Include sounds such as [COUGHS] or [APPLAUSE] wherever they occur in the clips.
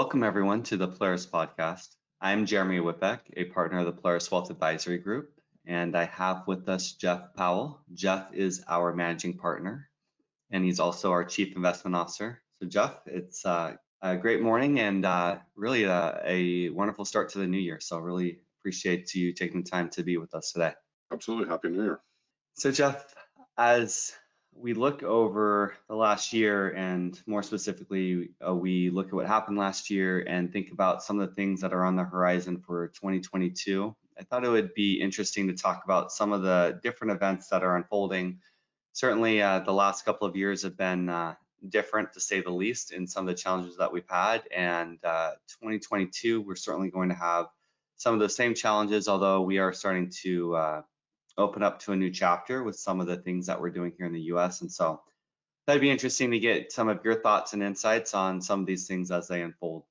Welcome everyone to the Polaris podcast. I'm Jeremy Witbeck, a partner of the Polaris Wealth Advisory Group, and I have with us Jeff Powell. Jeff is our managing partner, and he's also our chief investment officer. So Jeff, it's uh, a great morning and uh, really a, a wonderful start to the new year. So really appreciate you taking the time to be with us today. Absolutely. Happy New Year. So Jeff, as we look over the last year and more specifically, uh, we look at what happened last year and think about some of the things that are on the horizon for 2022. I thought it would be interesting to talk about some of the different events that are unfolding. Certainly, uh, the last couple of years have been uh, different to say the least in some of the challenges that we've had. And uh, 2022, we're certainly going to have some of the same challenges, although we are starting to uh, open up to a new chapter with some of the things that we're doing here in the US. And so that'd be interesting to get some of your thoughts and insights on some of these things as they unfold.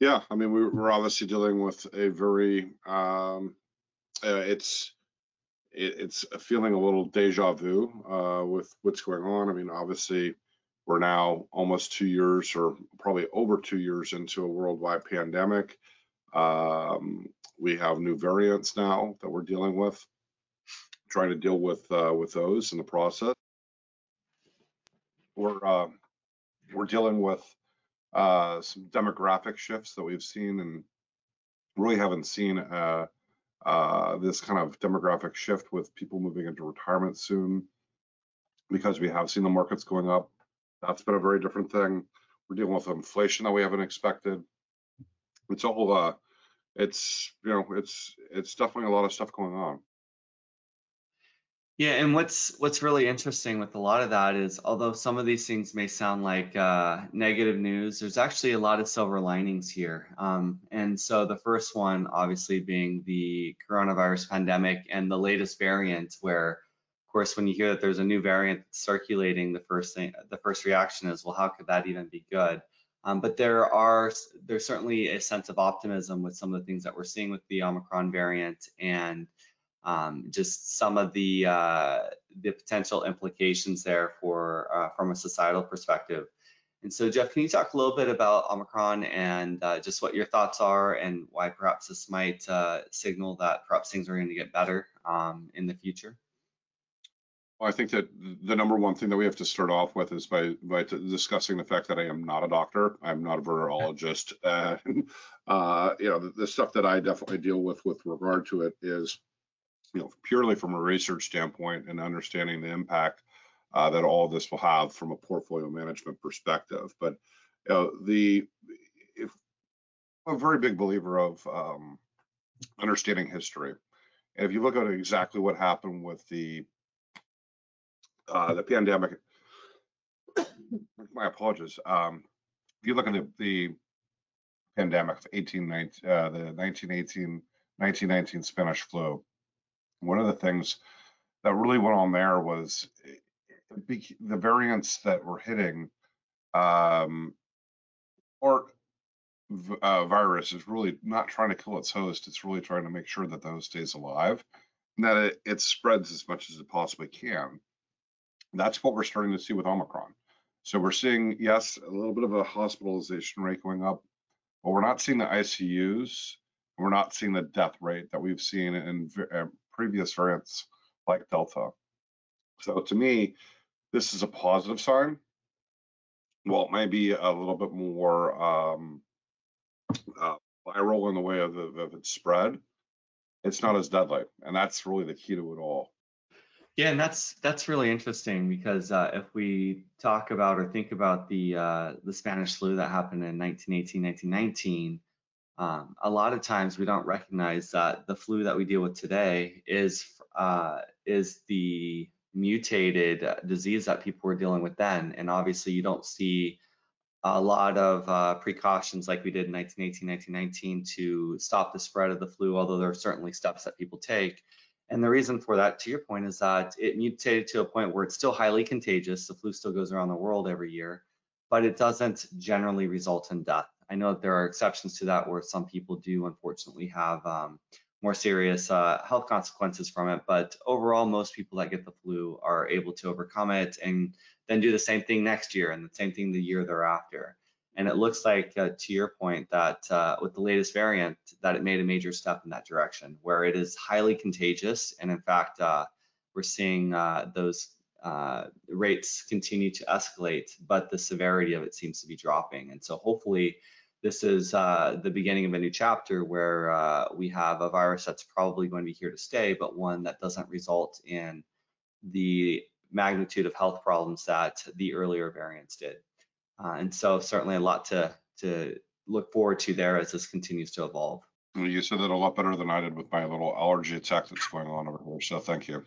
Yeah, I mean, we're obviously dealing with a very, um, uh, it's, it's feeling a little deja vu uh, with what's going on. I mean, obviously, we're now almost two years or probably over two years into a worldwide pandemic. Um, we have new variants now that we're dealing with, trying to deal with uh, with those in the process. We're uh, we're dealing with uh, some demographic shifts that we've seen and really haven't seen uh, uh, this kind of demographic shift with people moving into retirement soon because we have seen the markets going up. That's been a very different thing. We're dealing with inflation that we haven't expected. It's all uh, it's you know it's it's definitely a lot of stuff going on. Yeah and what's what's really interesting with a lot of that is although some of these things may sound like uh, negative news there's actually a lot of silver linings here. Um, and so the first one obviously being the coronavirus pandemic and the latest variant where of course when you hear that there's a new variant circulating the first thing the first reaction is well how could that even be good um, but there are there's certainly a sense of optimism with some of the things that we're seeing with the Omicron variant and um, just some of the uh, the potential implications there for uh, from a societal perspective. And so, Jeff, can you talk a little bit about Omicron and uh, just what your thoughts are and why perhaps this might uh, signal that perhaps things are going to get better um, in the future? Well, I think that the number one thing that we have to start off with is by by discussing the fact that I am not a doctor. I'm not a virologist. [LAUGHS] Uh, uh, you know, the, the, stuff that I definitely deal with with regard to it is, you know, purely from a research standpoint and understanding the impact uh, that all this will have from a portfolio management perspective. But you know, the if I'm a very big believer of um, understanding history. And if you look at exactly what happened with the uh, the pandemic. my apologies. Um, if you look at the, the pandemic of 18, uh, the 1918, 1919 Spanish flu, one of the things that really went on there was the variants that were hitting um, or uh, virus is really not trying to kill its host. It's really trying to make sure that the host stays alive and that it, it spreads as much as it possibly can. That's what we're starting to see with Omicron. So we're seeing, yes, a little bit of a hospitalization rate going up, but we're not seeing the ICUs. We're not seeing the death rate that we've seen in uh, previous variants like Delta. So to me, this is a positive sign. Well, it may be a little bit more um, uh, viral in the way of, the, of its spread. It's not as deadly, and that's really the key to it all. Yeah, and that's that's really interesting because uh, if we talk about or think about the uh, the Spanish flu that happened in 1918, 1919, um, a lot of times we don't recognize that the flu that we deal with today is uh, is the mutated disease that people were dealing with then, and obviously you don't see a lot of uh, precautions like we did in 1918, 1919 to stop the spread of the flu, although there are certainly steps that people take. And the reason for that, to your point, is that it mutated to a point where it's still highly contagious. The flu still goes around the world every year, but it doesn't generally result in death. I know that there are exceptions to that where some people do unfortunately have um, more serious uh, health consequences from it. But overall, most people that get the flu are able to overcome it and then do the same thing next year and the same thing the year thereafter. And it looks like, uh, to your point, that uh, with the latest variant, that it made a major step in that direction, where it is highly contagious. And in fact, uh, we're seeing uh, those uh, rates continue to escalate, but the severity of it seems to be dropping. And so hopefully, this is uh, the beginning of a new chapter where we have a virus that's probably going to be here to stay, but one that doesn't result in the magnitude of health problems that the earlier variants did. Uh, and so certainly a lot to, to look forward to there as this continues to evolve. You said that a lot better than I did with my little allergy attack that's going on over here. So thank you.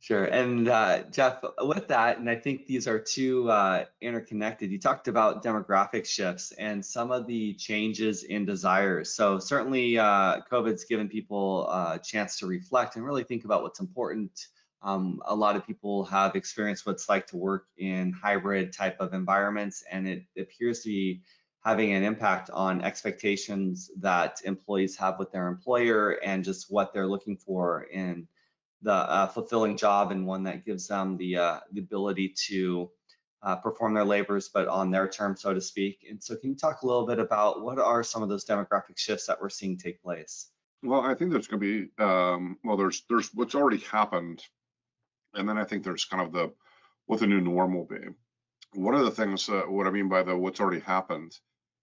Sure. And uh, Jeff, with that, and I think these are two uh, interconnected, you talked about demographic shifts and some of the changes in desires. So certainly uh, COVID's given people a chance to reflect and really think about what's important um, a lot of people have experienced what it's like to work in hybrid type of environments, and it appears to be having an impact on expectations that employees have with their employer and just what they're looking for in the uh, fulfilling job and one that gives them the, uh, the ability to uh, perform their labors, but on their terms, so to speak. And so, can you talk a little bit about what are some of those demographic shifts that we're seeing take place? Well, I think there's going to be um, well, there's there's what's already happened and then I think there's kind of the what the new normal will be. One of the things, uh, what I mean by the what's already happened,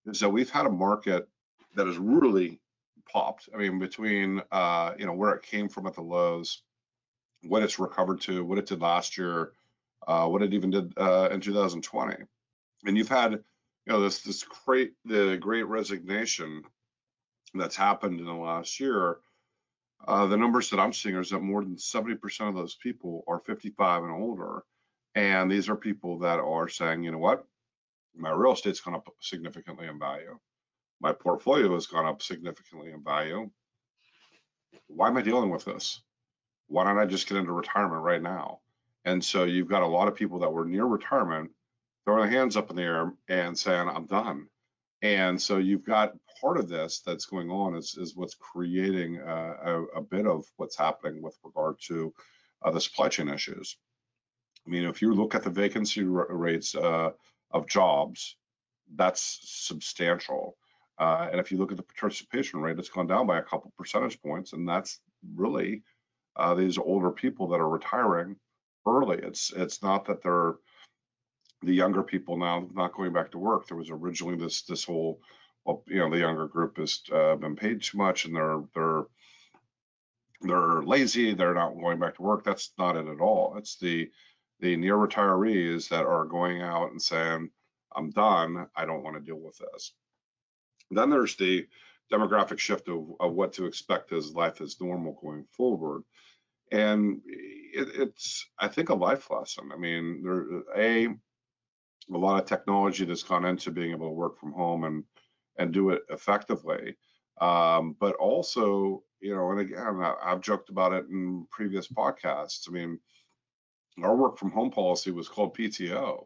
is that we've had a market that has really popped. I mean, between uh, you know where it came from at the lows, what it's recovered to, what it did last year, uh, what it even did uh, in 2020, and you've had you know this this great the great resignation that's happened in the last year uh, the numbers that I'm seeing is that more than 70% of those people are 55 and older. And these are people that are saying, you know what, my real estate's gone up significantly in value. My portfolio has gone up significantly in value. Why am I dealing with this? Why don't I just get into retirement right now? And so you've got a lot of people that were near retirement throwing their hands up in the air and saying, I'm done. And so you've got part of this that's going on is, is what's creating uh, a, a, bit of what's happening with regard to uh, the supply chain issues. I mean, if you look at the vacancy rates uh, of jobs, that's substantial. Uh, and if you look at the participation rate, it's gone down by a couple percentage points, and that's really uh, these older people that are retiring early. It's it's not that they're the younger people now not going back to work. There was originally this this whole, well, you know, the younger group has uh, been paid too much and they're they're they're lazy. They're not going back to work. That's not it at all. It's the the near retirees that are going out and saying, "I'm done. I don't want to deal with this." Then there's the demographic shift of, of what to expect as life is normal going forward and it, it's i think a life lesson i mean there a a lot of technology that's gone into being able to work from home and and do it effectively. Um, but also, you know, and again, I, I've joked about it in previous podcasts. I mean, our work from home policy was called PTO.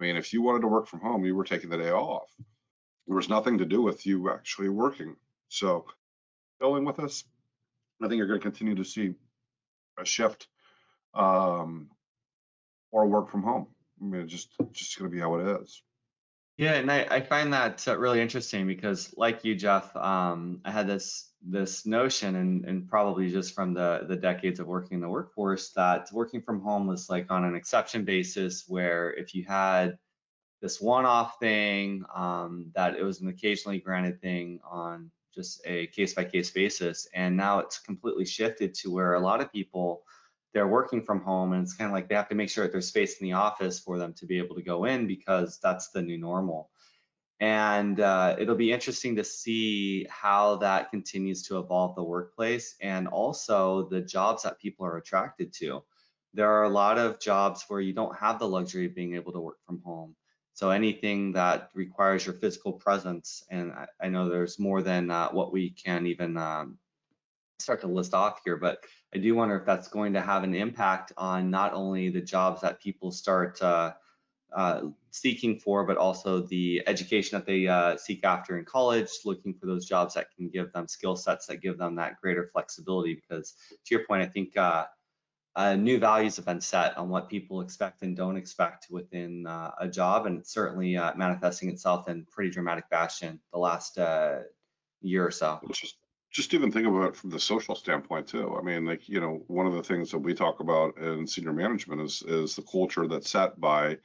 I mean, if you wanted to work from home, you were taking the day off. There was nothing to do with you actually working. So, going with us, I think you're going to continue to see a shift um, or work from home. I mean, it's just just going to be how it is. Yeah, and I, I find that uh, really interesting because, like you, Jeff, um, I had this this notion, and, and probably just from the the decades of working in the workforce, that working from home was like on an exception basis, where if you had this one-off thing, um, that it was an occasionally granted thing on just a case-by-case basis, and now it's completely shifted to where a lot of people they're working from home and it's kind of like they have to make sure that there's space in the office for them to be able to go in because that's the new normal. And uh, it'll be interesting to see how that continues to evolve the workplace and also the jobs that people are attracted to. There are a lot of jobs where you don't have the luxury of being able to work from home. So anything that requires your physical presence and i, I know there's more than uh, what we can even um, start to list off here but I do wonder if that's going to have an impact on not only the jobs that people start uh, uh, seeking for, but also the education that they uh, seek after in college, looking for those jobs that can give them skill sets that give them that greater flexibility. Because to your point, I think uh, uh, new values have been set on what people expect and don't expect within uh, a job, and it's certainly uh, manifesting itself in pretty dramatic fashion the last year or so. Just, just even think about it from the social standpoint too. I mean, like you know, one of the things that we talk about in senior management is is the culture that's set by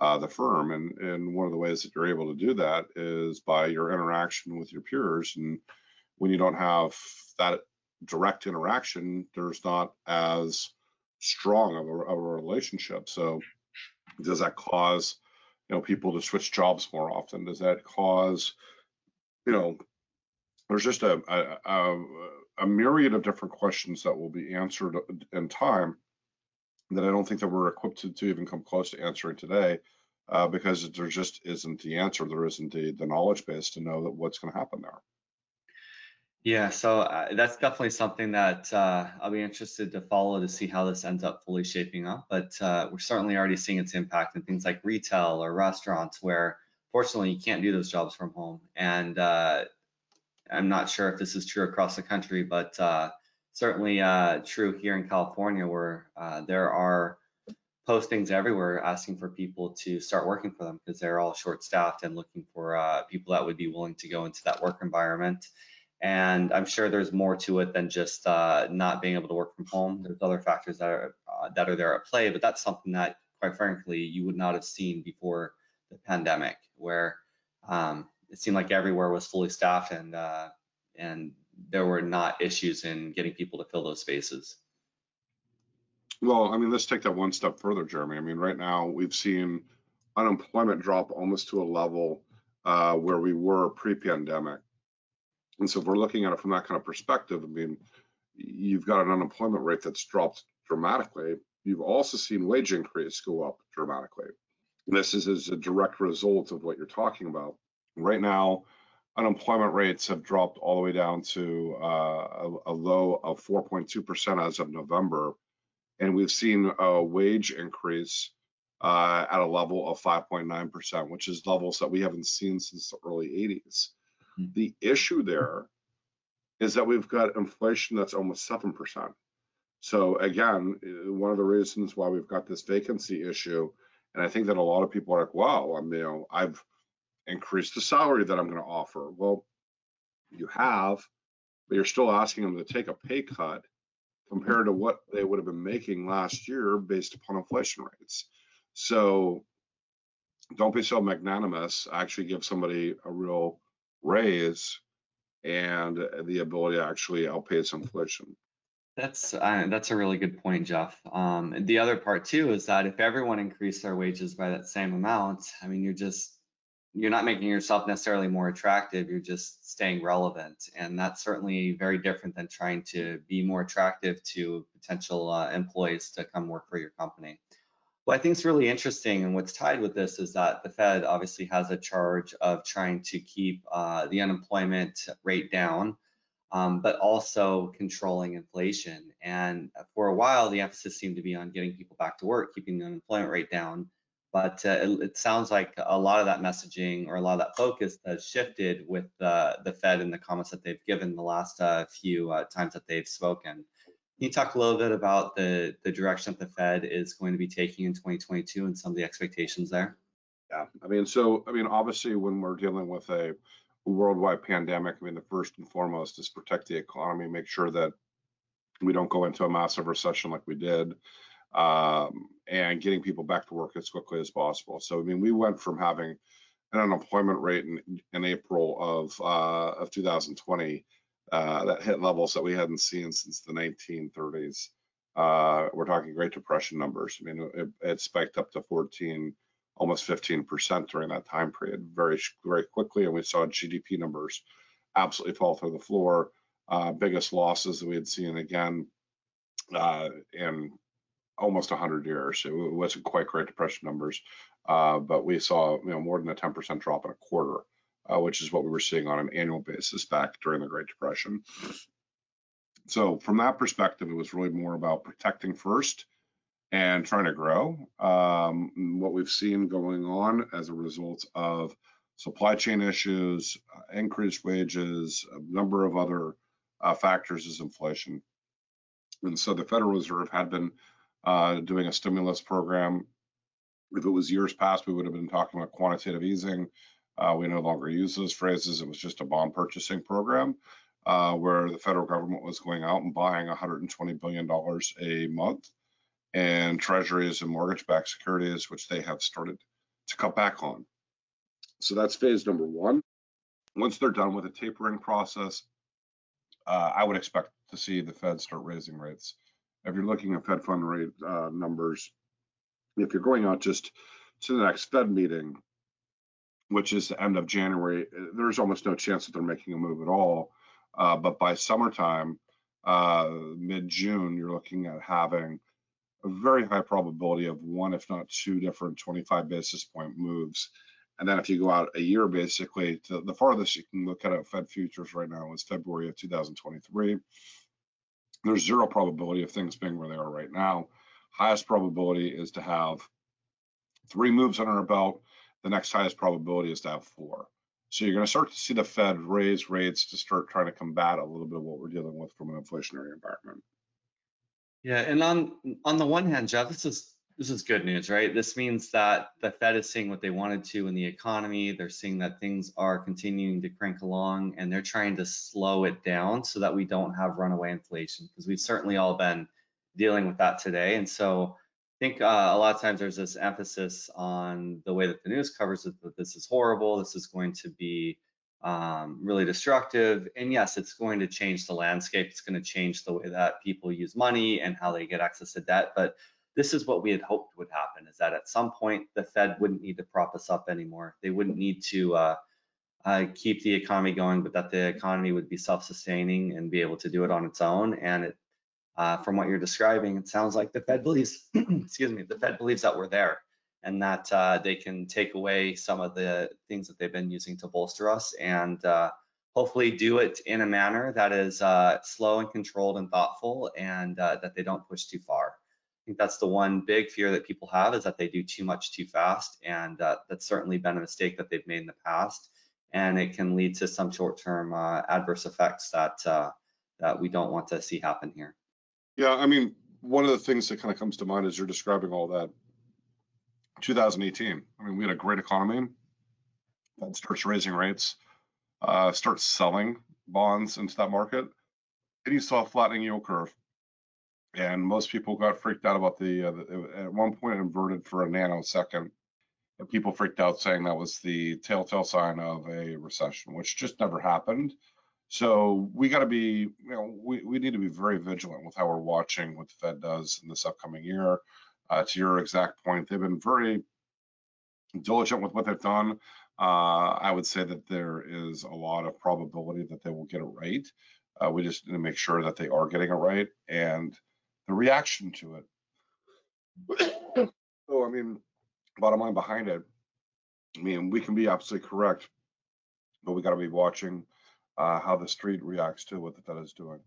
uh, the firm, and and one of the ways that you're able to do that is by your interaction with your peers. And when you don't have that direct interaction, there's not as strong of a, of a relationship. So does that cause, you know, people to switch jobs more often? Does that cause, you know, there's just a, a, a, myriad of different questions that will be answered in time that I don't think that we're equipped to, to even come close to answering today. Uh, because there just isn't the answer, there isn't the, the knowledge base to know that what's going to happen there. Yeah, so uh, that's definitely something that uh, I'll be interested to follow to see how this ends up fully shaping up. But uh, we're certainly already seeing its impact in things like retail or restaurants, where fortunately you can't do those jobs from home. And uh, I'm not sure if this is true across the country, but uh, certainly uh, true here in California, where there are postings everywhere asking for people to start working for them because they're all short-staffed and looking for people that would be willing to go into that work environment and I'm sure there's more to it than just uh, not being able to work from home. There's other factors that are uh, that are there at play, but that's something that, quite frankly, you would not have seen before the pandemic, where um, it seemed like everywhere was fully staffed and uh, and there were not issues in getting people to fill those spaces. Well, I mean, let's take that one step further, Jeremy. I mean, right now we've seen unemployment drop almost to a level uh, where we were pre-pandemic. And so if we're looking at it from that kind of perspective, I mean, you've got an unemployment rate that's dropped dramatically. You've also seen wage increase go up dramatically. And this is as a direct result of what you're talking about. Right now, unemployment rates have dropped all the way down to uh, a, a, low of 4.2% as of November. And we've seen a wage increase uh, at a level of 5.9%, which is levels that we haven't seen since the early 80s. The issue there is that we've got inflation that's almost 7%. So again, one of the reasons why we've got this vacancy issue, and I think that a lot of people are like, wow, I'm, you know, I've increased the salary that I'm going to offer. Well, you have, but you're still asking them to take a pay cut compared to what they would have been making last year based upon inflation rates. So don't be so magnanimous. Actually give somebody a real raise and the ability to actually outpace inflation. That's uh, that's a really good point, Jeff. Um, the other part too is that if everyone increased their wages by that same amount, I mean, you're just you're not making yourself necessarily more attractive. You're just staying relevant, and that's certainly very different than trying to be more attractive to potential uh, employees to come work for your company. What I think is really interesting and what's tied with this is that the Fed obviously has a charge of trying to keep uh, the unemployment rate down, um, but also controlling inflation. And for a while, the emphasis seemed to be on getting people back to work, keeping the unemployment rate down. But uh, it, it, sounds like a lot of that messaging or a lot of that focus has shifted with uh, the Fed and the comments that they've given the last uh, few uh, times that they've spoken. Can you talk a little bit about the, the direction that the Fed is going to be taking in 2022 and some of the expectations there? Yeah, I mean, so, I mean, obviously, when we're dealing with a worldwide pandemic, I mean, the first and foremost is protect the economy, make sure that we don't go into a massive recession like we did, um, and getting people back to work as quickly as possible. So, I mean, we went from having an unemployment rate in, in April of uh, of 2020 uh, that hit levels that we hadn't seen since the 1930s. Uh, we're talking Great Depression numbers. I mean, it, it spiked up to 14, almost 15% during that time period very, very quickly. And we saw GDP numbers absolutely fall through the floor. Uh, biggest losses that we had seen again uh, in almost 100 years. It wasn't quite Great Depression numbers, uh, but we saw you know more than a 10% drop in a quarter uh, which is what we were seeing on an annual basis back during the Great Depression. So from that perspective, it was really more about protecting first and trying to grow. Um, what we've seen going on as a result of supply chain issues, uh, increased wages, a number of other uh, factors is inflation. And so the Federal Reserve had been uh, doing a stimulus program. If it was years past, we would have been talking about quantitative easing. Uh, we no longer use those phrases. It was just a bond purchasing program uh, where the federal government was going out and buying 120 billion dollars a month, and treasuries and mortgage-backed securities, which they have started to cut back on. So that's phase number one. Once they're done with the tapering process, uh, I would expect to see the Fed start raising rates. If you're looking at Fed fund rate uh, numbers, if you're going out just to the next Fed meeting, which is the end of January, there's almost no chance that they're making a move at all. Uh, but by summertime, uh, mid-June, you're looking at having a very high probability of one, if not two different 25 basis point moves. And then if you go out a year, basically, the farthest you can look at it, Fed futures right now is February of 2023. There's zero probability of things being where they are right now. Highest probability is to have three moves under our belt. The next highest probability is to have four. So you're going to start to see the Fed raise rates to start trying to combat a little bit of what we're dealing with from an inflationary environment. Yeah, and on on the one hand, Jeff, this is this is good news, right? This means that the Fed is seeing what they wanted to in the economy. They're seeing that things are continuing to crank along, and they're trying to slow it down so that we don't have runaway inflation, because we've certainly all been dealing with that today. And so I think uh, a lot of times there's this emphasis on the way that the news covers it that this is horrible, this is going to be um, really destructive. And yes, it's going to change the landscape. It's going to change the way that people use money and how they get access to debt. But this is what we had hoped would happen: is that at some point the Fed wouldn't need to prop us up anymore. They wouldn't need to uh, uh, keep the economy going, but that the economy would be self-sustaining and be able to do it on its own. And it uh, from what you're describing, it sounds like the Fed believes, [CLEARS THROAT] excuse me, the Fed believes that we're there and that uh, they can take away some of the things that they've been using to bolster us and uh, hopefully do it in a manner that is uh, slow and controlled and thoughtful and uh, that they don't push too far. Think that's the one big fear that people have is that they do too much too fast and uh, that's certainly been a mistake that they've made in the past and it can lead to some short-term adverse effects that that we don't want to see happen here. Yeah, I mean, one of the things that kind of comes to mind as you're describing all that, 2018. I mean, we had a great economy. Fed starts raising rates, uh, starts selling bonds into that market, and you saw a flattening yield curve. And most people got freaked out about the, uh, the at one point inverted for a nanosecond. And people freaked out saying that was the telltale sign of a recession, which just never happened. So we got to be, you know, we, we need to be very vigilant with how we're watching what the Fed does in this upcoming year. Uh, to your exact point, they've been very diligent with what they've done. Uh, I would say that there is a lot of probability that they will get it right. Uh, we just need to make sure that they are getting it right and the reaction to it. [COUGHS] so, I mean, bottom line behind it, I mean, we can be absolutely correct, but we got to be watching uh, how the street reacts to what the Fed is doing.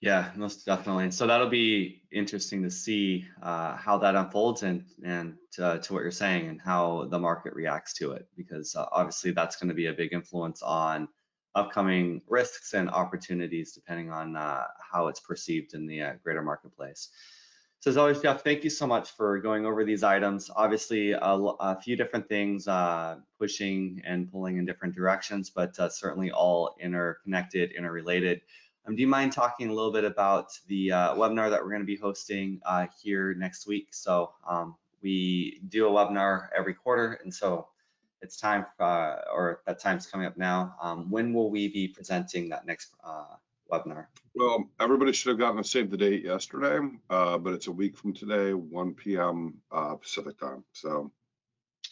Yeah, most definitely. And so that'll be interesting to see uh, how that unfolds and and uh, to what you're saying and how the market reacts to it, because uh, obviously that's going to be a big influence on upcoming risks and opportunities, depending on uh, how it's perceived in the uh, greater marketplace. So as always, Jeff, thank you so much for going over these items. Obviously, a, a few different things uh, pushing and pulling in different directions, but uh, certainly all interconnected, interrelated. Um, do you mind talking a little bit about the uh, webinar that we're going to be hosting uh, here next week? So um, we do a webinar every quarter, and so it's time, uh, or that time's coming up now. Um, when will we be presenting that next uh, webinar? Well, everybody should have gotten a save the date yesterday, uh, but it's a week from today, 1 p.m. Uh, Pacific time. So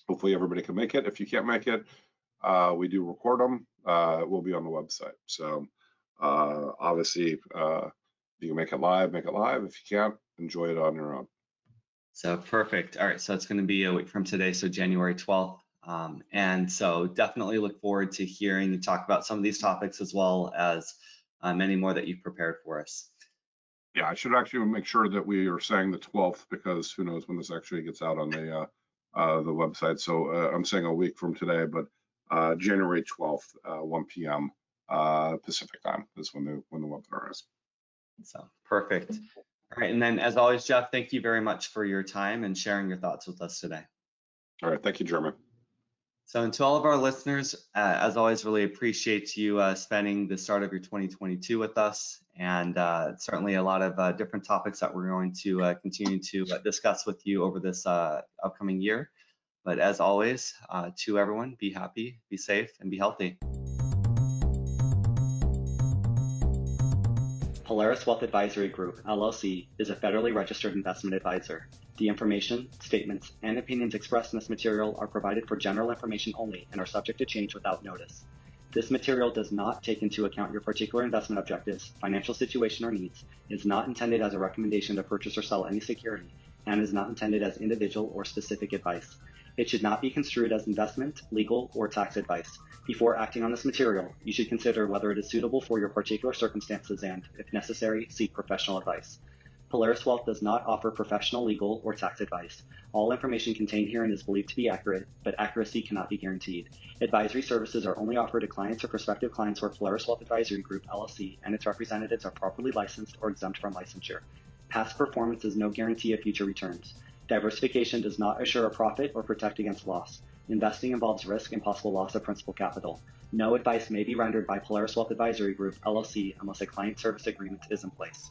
hopefully everybody can make it. If you can't make it, uh, we do record them. Uh, it will be on the website. So uh, obviously, uh, if you can make it live, make it live. If you can't, enjoy it on your own. So perfect. All right, so it's going to be a week from today, so January 12th. Um, and so definitely look forward to hearing you talk about some of these topics as well as uh, many more that you've prepared for us. Yeah, I should actually make sure that we are saying the 12th because who knows when this actually gets out on the uh, uh, the website. So uh, I'm saying a week from today, but uh, January 12th, uh, 1 p.m. Pacific time is when the when the webinar is. So perfect. All right, and then as always, Jeff, thank you very much for your time and sharing your thoughts with us today. All right, thank you, Jeremy. So, and to all of our listeners, uh, as always, really appreciate you uh, spending the start of your 2022 with us, and uh, certainly a lot of uh, different topics that we're going to uh, continue to uh, discuss with you over this upcoming year. But as always, to everyone, be happy, be safe, and be healthy. Polaris Wealth Advisory Group, LLC, is a federally registered investment advisor. The information, statements, and opinions expressed in this material are provided for general information only and are subject to change without notice. This material does not take into account your particular investment objectives, financial situation, or needs, is not intended as a recommendation to purchase or sell any security, and is not intended as individual or specific advice. It should not be construed as investment, legal, or tax advice. Before acting on this material, you should consider whether it is suitable for your particular circumstances and, if necessary, seek professional advice. Polaris Wealth does not offer professional, legal, or tax advice. All information contained herein is believed to be accurate, but accuracy cannot be guaranteed. Advisory services are only offered to clients or prospective clients where Polaris Wealth Advisory Group, LLC, and its representatives are properly licensed or exempt from licensure. Past performance is no guarantee of future returns. Diversification does not assure a profit or protect against loss. Investing involves risk and possible loss of principal capital. No advice may be rendered by Polaris Wealth Advisory Group, LLC, unless a client service agreement is in place.